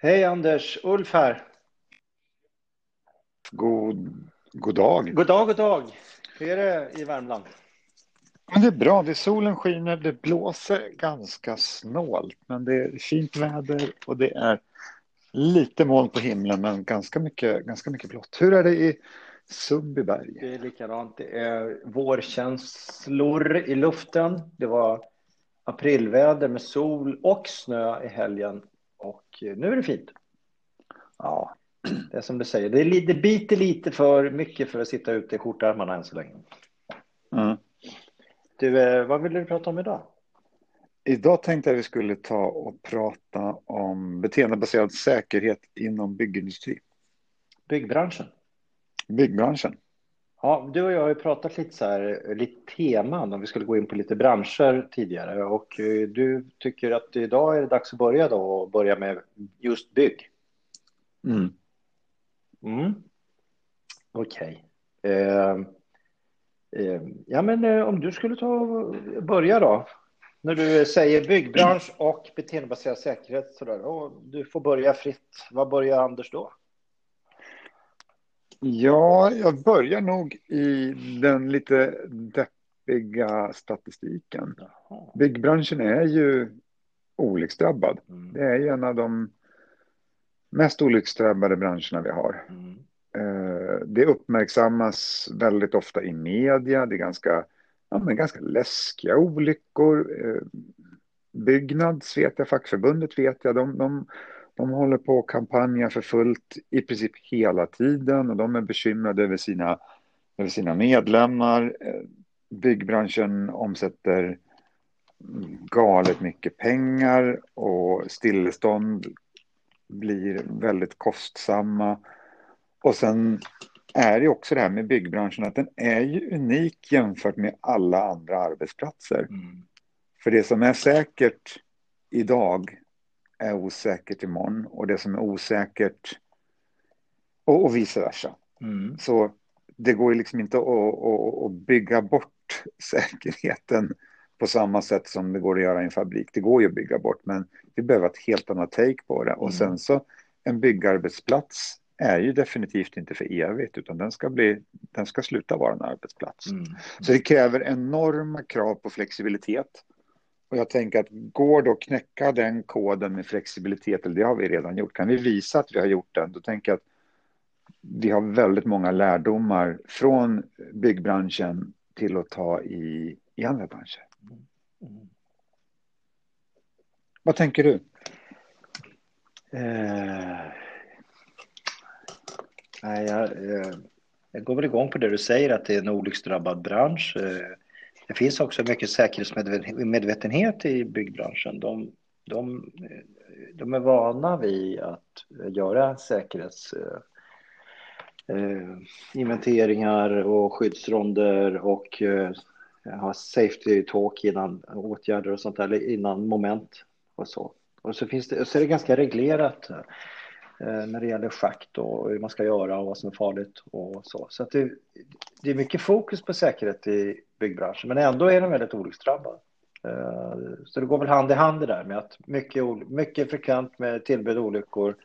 Hej Anders, Ulf här. God, god dag. God dag, god dag. Hur är det i Värmland? Men det är bra, det är solen skiner, det blåser ganska snålt, men det är fint väder och det är lite moln på himlen, men ganska mycket, ganska mycket blått. Hur är det i Sundbyberg? Det är likadant. Det är vårkänslor i luften. Det var aprilväder med sol och snö i helgen och nu är det fint. Ja, Det är som du säger, det, är, det biter lite för mycket för att sitta ute i skjortärmarna än så länge. mm. Du, eh, vad vill du prata om idag? Idag tänkte jag vi skulle ta och prata om beteendebaserad säkerhet inom byggindustri, Byggbranschen. byggbranschen. Ja, du och jag har ju pratat lite så här, lite teman om vi skulle gå in på lite branscher tidigare och eh, du tycker att idag är det dags att börja då och börja med just bygg. Mm. Mm. Okej. Eh, eh, ja, men eh, om du skulle ta börja då. När du säger byggbransch och beteendebaserad säkerhet så där, och du får börja fritt. Vad börjar Anders då? Ja, jag börjar nog i den lite deppiga statistiken. Jaha. Byggbranschen är ju olycksdrabbad. Mm. Det är ju en av de mest olycksdrabbade branscherna vi har. Mm. Eh, Det uppmärksammas väldigt ofta i media. Det är ganska, ja, men ganska läskiga olyckor. Eh, Byggnads vet jag, fackförbundet vet jag, de, de, de håller på och kampanjar för fullt i princip hela tiden och de är bekymrade över sina, över sina medlemmar. Eh, Byggbranschen omsätter galet mycket pengar och stillestånd blir väldigt kostsamma. Och sen är det också det här med byggbranschen att den är ju unik jämfört med alla andra arbetsplatser. Mm. För det som är säkert idag är osäkert imorgon och det som är osäkert och, och vice versa. Mm. Så det går ju liksom inte att, att, att bygga bort säkerheten på samma sätt som det går att göra i en fabrik. Det går ju att bygga bort, men vi behöver ett helt annat take på det. Och Mm. sen så en byggarbetsplats är ju definitivt inte för evigt, utan den ska, bli, den ska sluta vara en arbetsplats. Mm. Så det kräver enorma krav på flexibilitet. Och jag tänker att går det att knäcka den koden med flexibilitet, eller det har vi redan gjort, kan vi visa att vi har gjort den, då tänker jag att vi har väldigt många lärdomar från byggbranschen till att ta i, i andra branscher. Mm. Vad tänker du? Eh, nej, jag, eh, jag går väl igång på det du säger att det är en olycksdrabbad bransch. Eh, det finns också mycket säkerhetsmedvetenhet i byggbranschen. De, de, de är vana vid att göra säkerhetsinventeringar eh, och skyddsronder och eh, ha safety talk innan åtgärder och sånt där, innan moment och så. Och så, finns det, så är det ganska reglerat eh, Eh, när det gäller schakt och hur man ska göra och vad som är farligt och så. Så att det, det är mycket fokus på säkerhet i byggbranschen, men ändå är den väldigt olycksdrabbad. Eh, så det går väl hand i hand det där med att mycket, mycket frekvent med tillbud och olyckor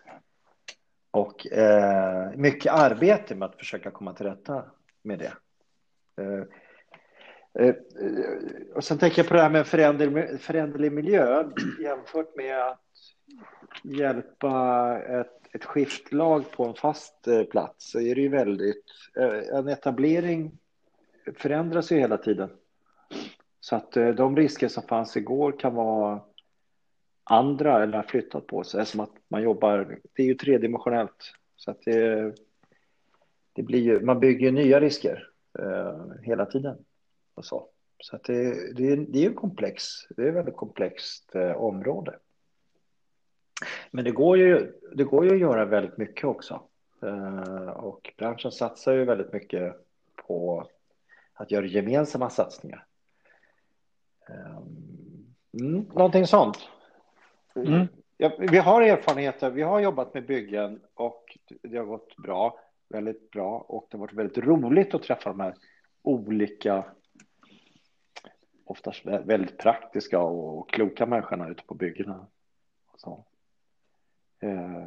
och eh, mycket arbete med att försöka komma till rätta med det. Och sen tänker jag på det här med föränderlig, föränderlig miljö jämfört med att hjälpa ett, ett skiftlag på en fast eh, plats så är det ju väldigt, eh, en etablering förändras ju hela tiden. Så att eh, de risker som fanns igår kan vara andra eller har flyttat på sig. Som att man jobbar, det är ju tredimensionellt. Så att det, det blir ju, man bygger ju nya risker eh, hela tiden. Och så så att det, det, är- det är ju komplex, det är ett väldigt komplext eh, område. Men det går, ju, det går ju att göra väldigt mycket också. Eh, och branschen satsar ju väldigt mycket på att göra gemensamma satsningar. Eh, mm, någonting sånt. Mm. Ja, vi har erfarenheter, vi har jobbat med byggen och det har gått bra, väldigt bra och det har varit väldigt roligt att träffa de här olika, oftast vä- väldigt praktiska och kloka människorna ute på byggena. Så. Eh,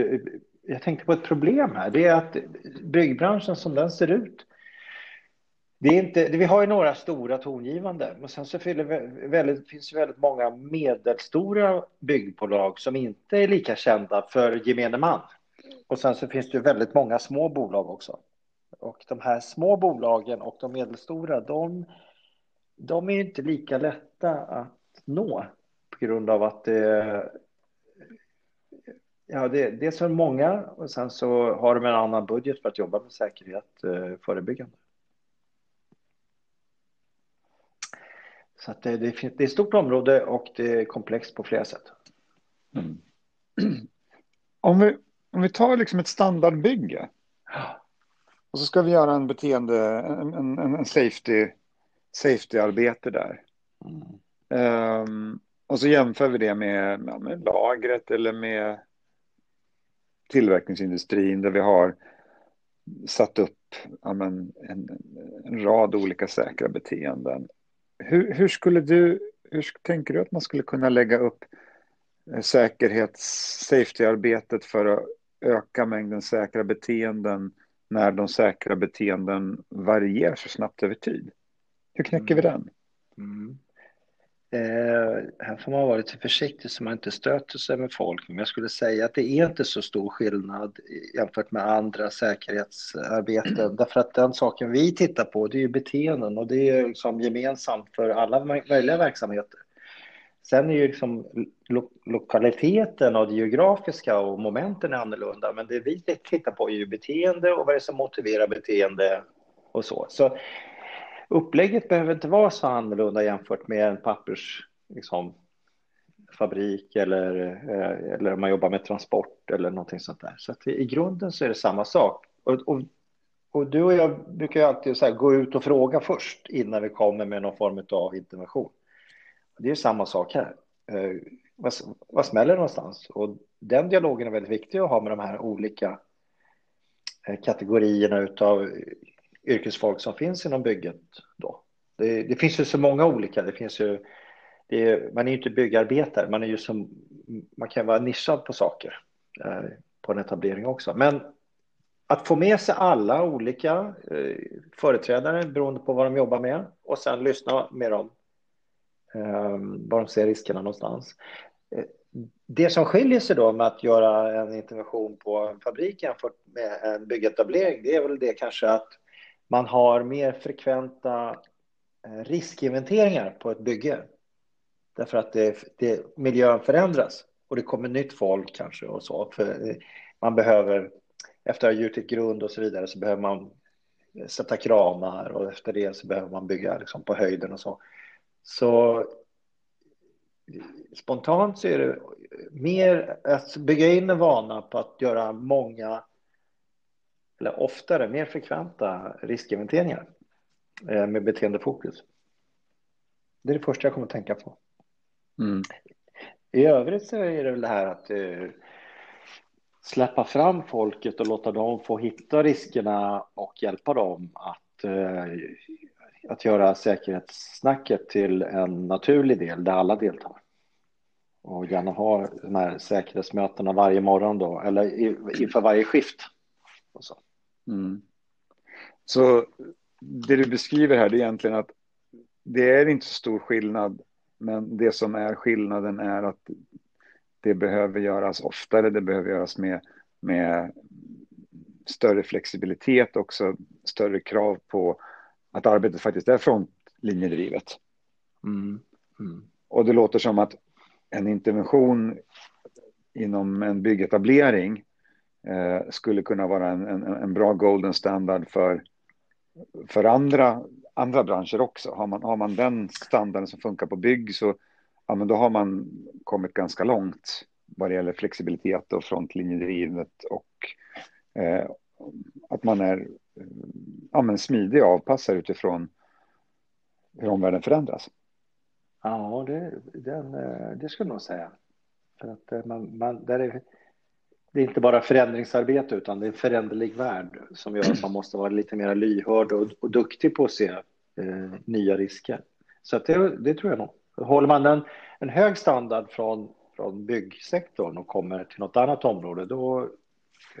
eh, jag tänkte på ett problem här. Det är att byggbranschen som den ser ut. Det är inte, vi har ju några stora tongivande, men sen så finns det väldigt, finns väldigt många medelstora byggbolag som inte är lika kända för gemene man. Och sen så finns det väldigt många små bolag också. Och de här små bolagen och de medelstora, de, de är inte lika lätta att nå på grund av att det, ja, det, det är så många och sen så har de en annan budget för att jobba med säkerhet eh, förebyggande. Så att det, det, det, är ett stort område och det är komplext på flera sätt. Mm. Om, vi, om vi tar liksom ett standardbygge och så ska vi göra en beteende, en, en, en safety, safety-arbete där. Mm. Um, och så jämför vi det med, med lagret eller med tillverkningsindustrin där vi har satt upp ja, men, en, en, rad olika säkra beteenden. Hur, hur, skulle du, hur tänker du att man skulle kunna lägga upp eh, säkerhets safety-arbetet för att öka mängden säkra beteenden när de säkra beteenden varierar så snabbt över tid? Hur knäcker mm. vi den? Mm. Eh, här får man vara lite försiktig så man inte stöter sig med folk. Men jag skulle säga att det är inte så stor skillnad jämfört med andra säkerhetsarbeten. Mm. Därför att den saken vi tittar på det är ju beteenden och det är liksom gemensamt för alla möjliga verksamheter. Sen är ju liksom lo lokaliteten och det geografiska och momenten är annorlunda. Men det vi tittar på är ju beteende och vad det är som motiverar beteende och så. Så upplägget behöver inte vara så annorlunda jämfört med en pappersfabrik liksom, eller, eh, eller om man jobbar med transport eller någonting sånt där. Så att i grunden så är det samma sak. Och, och, och du och jag brukar ju alltid så gå ut och fråga först innan vi kommer med någon form av intervention. Det är samma sak här. Eh, vad, vad smäller någonstans? Och den dialogen är väldigt viktig att ha med de här olika eh, kategorierna av yrkesfolk som finns inom bygget då. Det, det finns ju så många olika. Det finns ju, det är, man är ju inte byggarbetare, man är ju som, man kan vara nischad på saker eh, på en etablering också. Men att få med sig alla olika eh, företrädare beroende på vad de jobbar med och sen lyssna med dem eh, var de ser riskerna någonstans. Eh, det som skiljer sig då med att göra en intervention på en fabrik jämfört med en byggetablering, det är väl det kanske att man har mer frekventa eh, riskinventeringar på ett bygge. Därför att det, det, miljön förändras och det kommer nytt folk kanske och så. För eh, man behöver, efter att ha gjutit grund och så vidare, så behöver man eh, sätta kramar och efter det så behöver man bygga liksom på höjden och så. Så spontant så är det mer att bygga in en vana på att göra många eller oftare, mer frekventa riskinventeringar eh, med beteendefokus. Det är det första jag kommer att tänka på. Mm. I övrigt så är det väl det här att uh, släppa fram folket och låta dem få hitta riskerna och hjälpa dem att, uh, att göra säkerhetssnacket till en naturlig del där alla deltar. Och gärna ha de här säkerhetsmötena varje morgon då, eller inför varje skift. Och så. Mm. Så det du beskriver här är egentligen att det är inte så stor skillnad, men det som är skillnaden är att det behöver göras oftare, det behöver göras med, med större flexibilitet, också större krav på att arbetet faktiskt är frontlinjedrivet. Mm. Mm. Och det låter som att en intervention inom en byggetablering eh, skulle kunna vara en, en, en, bra golden standard för, för andra, andra branscher också. Har man, har man den standarden som funkar på bygg så ja, men då har man kommit ganska långt vad det gäller flexibilitet och frontlinjedrivet och eh, att man är ja, men smidig och avpassad utifrån hur omvärlden förändras. Ja, det, den, eh, det skulle jag nog säga. För att eh, man, man, där är, det är inte bara förändringsarbete utan det är en föränderlig värld som gör att man måste vara lite mer lyhörd och, och duktig på att se eh, nya risker. Så det, det, tror jag nog. Håller man en, en hög standard från från byggsektorn och kommer till något annat område, då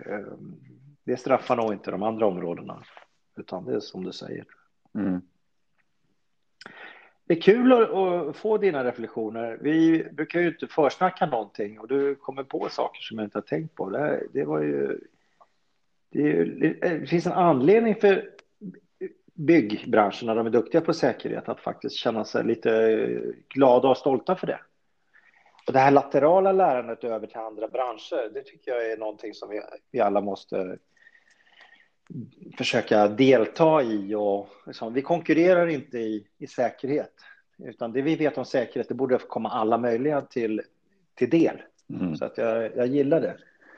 eh, det straffar nog inte de andra områdena, utan det är som du säger. Mm. Det är kul att, få dina reflektioner. Vi brukar ju inte försnacka någonting och du kommer på saker som jag inte har tänkt på. Det, det var ju... Det, eh, det, finns en anledning för byggbranschen, när de är duktiga på säkerhet, att faktiskt känna sig lite eh, glada och stolta för det. Och det här laterala lärandet över till andra branscher, det tycker jag är någonting som vi, vi alla måste försöka delta i. Och, liksom, vi konkurrerar inte i, i säkerhet, utan det vi vet om säkerhet, det borde komma alla möjliga till, till del. Mm. Så att jag, jag gillar det.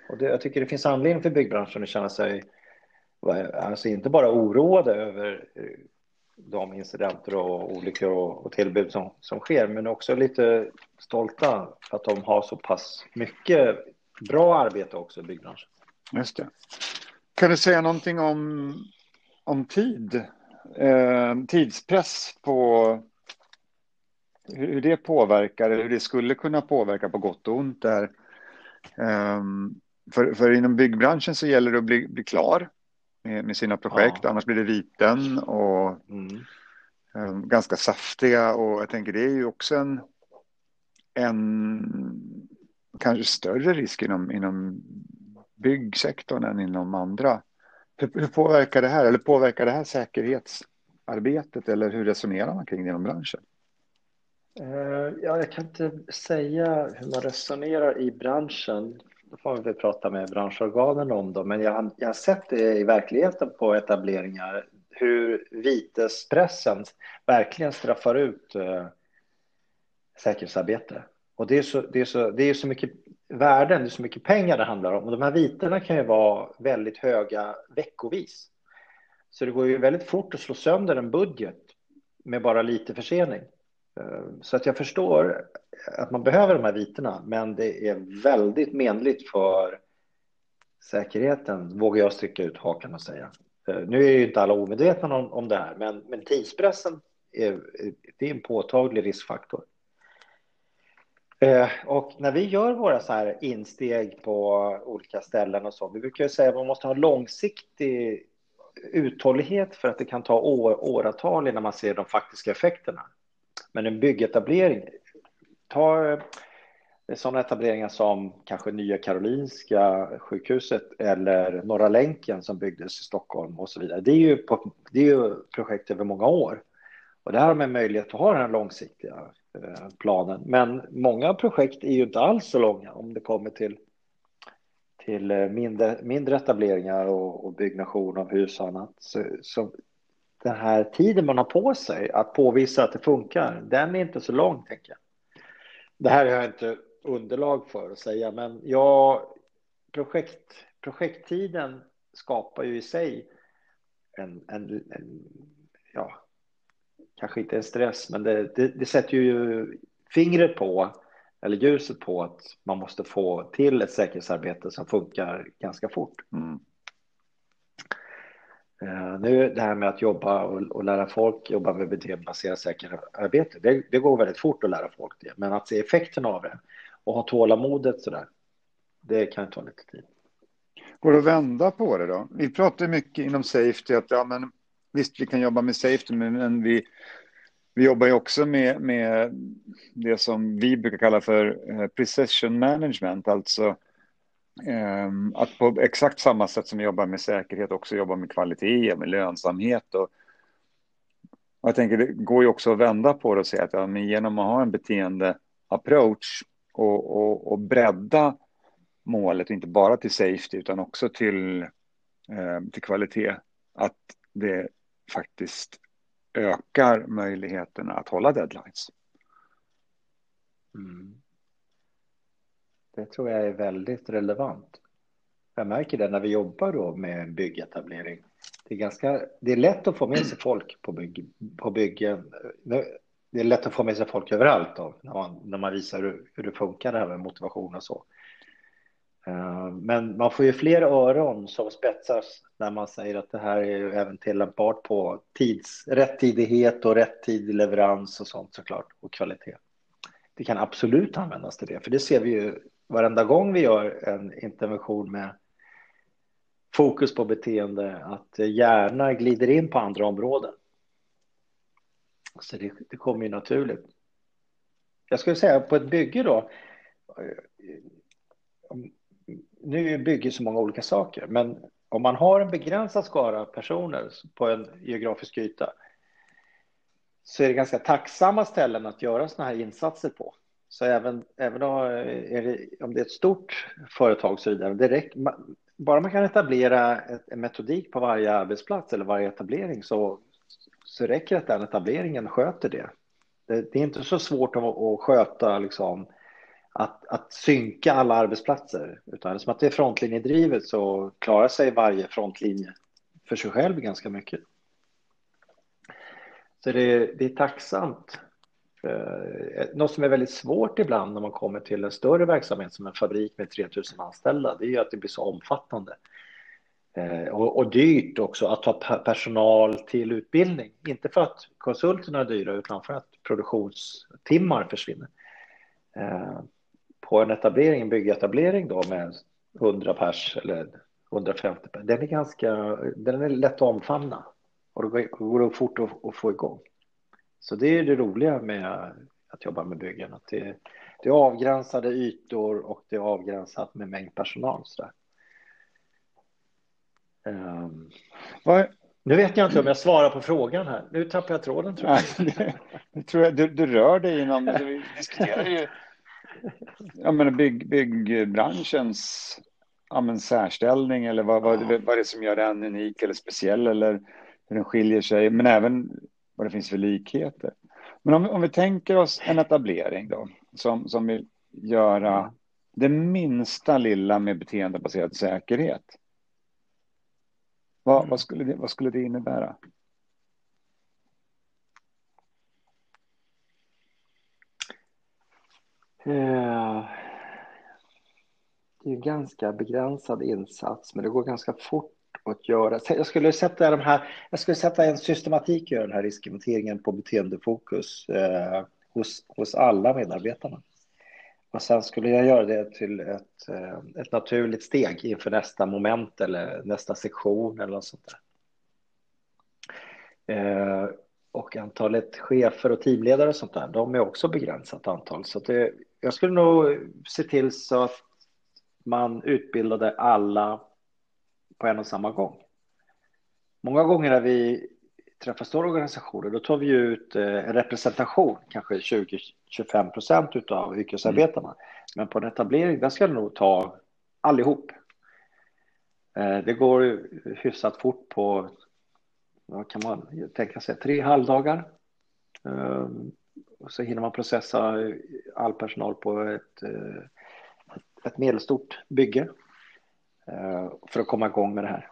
Och det, jag tycker det finns anledning för byggbranschen att känna sig, alltså inte bara oroade över eh, de incidenter och olyckor och, och tillbud som, som sker, men också lite stolta för att de har så pass mycket bra arbete också i byggbranschen. Just det. Kan du säga någonting om, om tid? Eh, tidspress på hur det påverkar, eller hur det skulle kunna påverka på gott och ont där. Eh, för, för inom byggbranschen så gäller det att bli, bli klar med, med sina projekt, ja. annars blir det viten och mm. eh, ganska saftiga. Och jag tänker det är ju också en, en kanske större risk inom, inom byggsektorn än inom andra. Hur, hur, påverkar det här, eller påverkar det här säkerhetsarbetet eller hur resonerar man kring det inom branschen? Eh, ja, jag kan inte säga hur man resonerar i branschen. Då får vi väl prata med branschorganen om det. Men jag, jag har sett det i verkligheten på etableringar hur vitespressen verkligen straffar ut eh, säkerhetsarbete. Och det är, så, det, är så, det är så mycket värden, det är så mycket pengar det handlar om. Och de här viterna kan ju vara väldigt höga veckovis. Så det går ju väldigt fort att slå sönder en budget med bara lite försening. Eh, så att jag förstår att man behöver de här viterna, men det är väldigt menligt för säkerheten, vågar jag sträcka ut hakan och säga. Eh, nu är ju inte alla omedvetna om, om det här, men, men tidspressen är, det är en påtaglig riskfaktor. Eh, och när vi gör våra så här insteg på olika ställen och så, vi brukar ju säga att man måste ha långsiktig uthållighet för att det kan ta år, åratal innan man ser de faktiska effekterna. Men en byggetablering, ta eh, sådana etableringar som kanske Nya Karolinska sjukhuset eller Norra länken som byggdes i Stockholm och så vidare. Det är ju, på, det är ju projekt över många år. Och där har man möjlighet att ha den här långsiktiga Eh, planen. Men många projekt är ju inte alls så långa om det kommer till, till eh, mindre, mindre etableringar och, och byggnation av hus och annat. Så, så den här tiden man har på sig att påvisa att det funkar, den är inte så lång, tänker jag. Det här har jag inte underlag för att säga, men ja, projekt, projekttiden skapar ju i sig en, en, en ja, kanske inte en stress, men det, det, det, sätter ju fingret på, eller ljuset på att man måste få till ett säkerhetsarbete som funkar ganska fort. Mm. Uh, nu det här med att jobba och, och lära folk jobba med beteendebaserat säkerhetsarbete, det, det, går väldigt fort att lära folk det, men att se effekten av det och ha tålamodet sådär, det kan ta lite tid. Går det att vända på det då? Vi pratar mycket inom safety att ja, men visst, vi kan jobba med safety, men vi, vi jobbar ju också med, med det som vi brukar kalla för eh, precision management, alltså eh, att på exakt samma sätt som vi jobbar med säkerhet också jobba med kvalitet, med lönsamhet. Och, och jag tänker det går ju också att vända på det och säga att ja, men genom att ha en beteende approach och, och, och bredda målet, inte bara till safety utan också till, eh, till kvalitet, att det faktiskt ökar möjligheterna att hålla deadlines. Mm. Det tror jag är väldigt relevant. Jag märker det när vi jobbar då med byggetablering. Det är, ganska, det är lätt att få med sig folk på, bygg, på byggen. Det är lätt att få med sig folk överallt då, när, man, när man visar hur, hur det funkar det här med motivation och så. Eh, men man får ju fler öron som spetsas när man säger att det här är ju även tillämpbart på tids, rättidighet och rättidig leverans och sånt såklart och kvalitet. det kan absolut användas till det, för det ser vi ju varenda gång vi gör en intervention med fokus på beteende, att hjärna glider in på andra områden. Så det, det kommer ju naturligt. Jag skulle säga på ett bygge då, nu bygger så många olika saker, men om man har en begränsad skara personer på en geografisk yta så är det ganska tacksamma ställen att göra sådana här insatser på. Så även, även eh, det, om det är ett stort företag så vidare, det räcker, bara man kan etablera en metodik på varje arbetsplats eller varje etablering så, så räcker det att den etableringen sköter det. Det, det är inte så svårt att, att sköta liksom, att, att synka alla arbetsplatser, utan som att det är frontlinjedrivet så klarar sig varje frontlinje för sig själv ganska mycket. Så det, det är tacksamt. Eh, eh, något som är väldigt svårt ibland när man kommer till en större verksamhet som en fabrik med 3000 anställda, det är ju att det blir så omfattande. Eh, och, och dyrt också att ha personal till utbildning. Inte för att konsulterna är dyra utan för att produktionstimmar försvinner. På en etablering, en byggetablering då med 100 pers eller 150 pers, den är ganska, den är lätt att omfamna och det går det fort att, få igång. Så det är det roliga med att jobba med byggen, att det, det är avgränsade ytor och det är avgränsat med mängd personal. Så um, nu vet jag inte om jag svarar på frågan här. Nu tappar jag tråden tror jag. Nej, tror jag du, du rör dig inom, vi diskuterar ju ja, men bygg, byggbranschens ja, men särställning eller vad, vad, vad är det som gör den unik eller speciell eller hur den skiljer sig, men även vad det finns för likheter. Men om, om vi tänker oss en etablering då, som, som vill göra det minsta lilla med beteendebaserad säkerhet. Vad, vad, skulle, det, vad skulle det innebära? Eh, det är en ganska begränsad insats, men det går ganska fort att göra. Jag skulle sätta, de här, jag skulle sätta en systematik i den här riskinventeringen på beteendefokus eh, hos, hos alla medarbetarna. Och sen skulle jag göra det till ett, eh, ett naturligt steg inför nästa moment eller nästa sektion eller något sånt där. Eh, och antalet chefer och teamledare och sånt där, de är också begränsat antal. Så det, jag skulle nog se till så att man utbildade alla på en och samma gång. Många gånger när vi träffar stora organisationer, då tar vi ut eh, en representation, kanske 20-25 procent av yrkesarbetarna. Mm. Men på en etablering, där ska det nog ta allihop. Eh, det går hyfsat fort på, vad kan man tänka sig, tre halvdagar. Ehm, och så hinner man processa all personal på ett, eh, ett medelstort bygge eh, för att komma igång med det här.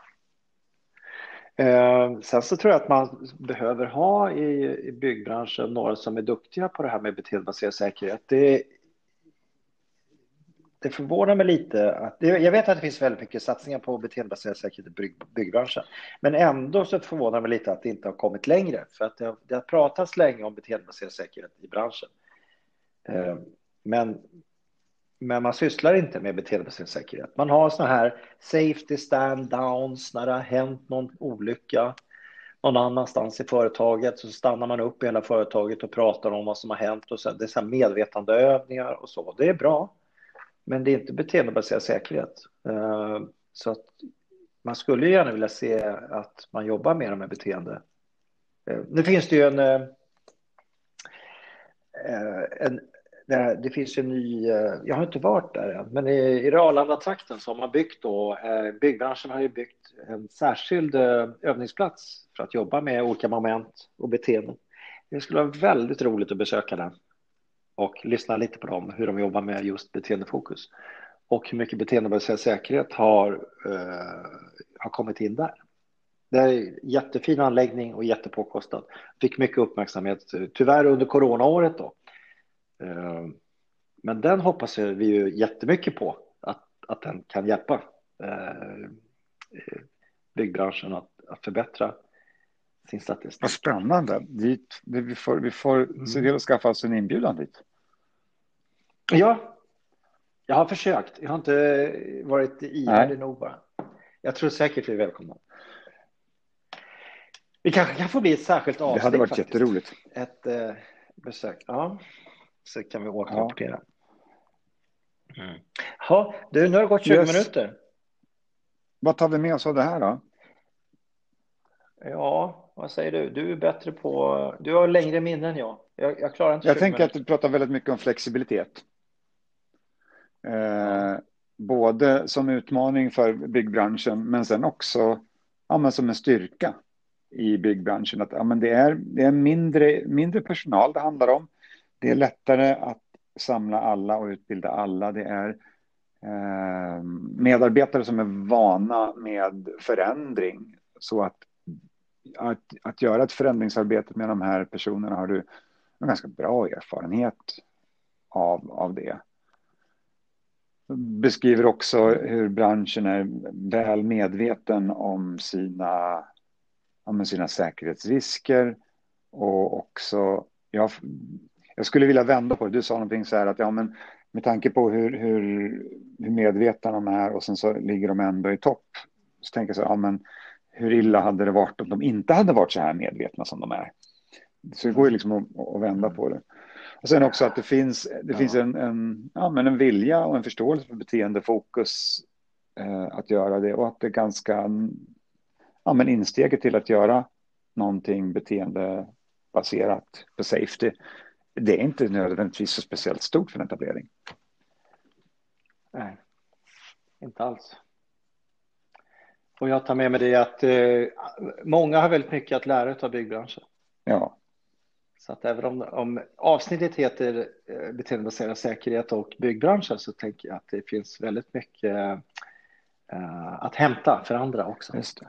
Eh, sen så tror jag att man behöver ha i, byggbranschen några som är duktiga på det här med beteendebaserad säkerhet. Det, det förvånar mig lite. Att, jag vet att det finns väldigt mycket satsningar på beteendebaserad säkerhet i bygg, byggbranschen. Men ändå så förvånar mig lite att det inte har kommit längre. För att det har, det har pratats länge om beteendebaserad säkerhet i branschen. Eh, men, men man sysslar inte med beteendebaserad säkerhet. Man har såna här safety stand-downs när det har hänt någon olycka någon annanstans i företaget så stannar man upp i hela företaget och pratar om vad som har hänt och så, det är så medvetandeövningar och så. Det är bra. Men det är inte beteendebaserad säkerhet. Eh, så att man skulle gärna vilja se att man jobbar mer med beteende. Eh, nu finns det ju en, eh, en det finns en ny, jag har inte varit där än, men i, i Arlanda-trakten så har man byggt då, byggbranschen har ju byggt en särskild övningsplats för att jobba med olika moment och beteenden. Det skulle vara väldigt roligt att besöka den och lyssna lite på dem, hur de jobbar med just beteendefokus och hur mycket beteendebaserad säkerhet har, uh, har kommit in där. Det är en jättefin anläggning och jättepåkostad. Fick mycket uppmärksamhet, tyvärr under coronaåret då. Uh, men den hoppas vi ju jättemycket på att, att den kan hjälpa uh, byggbranschen att, att förbättra sin statistik. Vad spännande. Dit, vi får, vi får mm. se till att skaffa oss en inbjudan dit. Ja, jag har försökt. Jag har inte varit ihärdig nog bara. Jag tror säkert vi är välkomna. Vi kanske kan få bli ett särskilt avsnitt. Det hade varit faktiskt. jätteroligt. Ett eh, besök. Ja, så kan vi återrapportera. Mm. Ja, du, nu har det gått 20 Yes. minuter. Vad tar vi med oss av det här då? Ja, vad säger du? Du är bättre på... Du har längre minne än jag. Jag, jag klarar inte Jag 20 tänker att minuter. du pratar väldigt mycket om flexibilitet. Eh, både som utmaning för byggbranschen men sen också ja, men som en styrka i byggbranschen. Att, ja, men det är, det är mindre, mindre personal det handlar om. Det är lättare att samla alla och utbilda alla. Det är eh, medarbetare som är vana med förändring. Så att, att, att göra ett förändringsarbete med de här personerna har du en ganska bra erfarenhet av, av det. Beskriver också hur branschen är väl medveten om sina, om sina säkerhetsrisker och också, jag, jag skulle vilja vända på det, du sa någonting så här att ja men med tanke på hur, hur, hur medvetna de är och sen så ligger de ändå i topp. Så tänker jag så här, ja men hur illa hade det varit om de inte hade varit så här medvetna som de är? Så det går ju liksom att, att vända på det. Och sen också att det finns, det Ja. finns en, en, ja, men en vilja och en förståelse för beteendefokus eh, att göra det och att det är ganska ja, men insteget till att göra någonting beteendebaserat på safety. Det är inte nödvändigtvis så speciellt stort för en etablering. Nej, inte alls. Och jag tar med mig det att eh, många har väldigt mycket att lära av byggbranschen. Ja, Så att även om, om avsnittet heter eh, beteendebaserad säkerhet och byggbranschen så tänker jag att det finns väldigt mycket eh, att hämta för andra också. just det.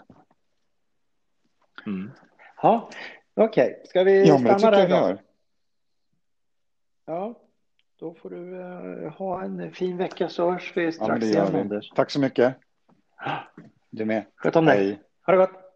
Mm. Ja, okej. Ska vi Ja, stanna jag där vi då? Ja, då får du eh, ha en fin vecka så hörs vi Ja, strax det igen. Anders. Tack så mycket. Du med. Sköt om dig. Hej. Ha det gott.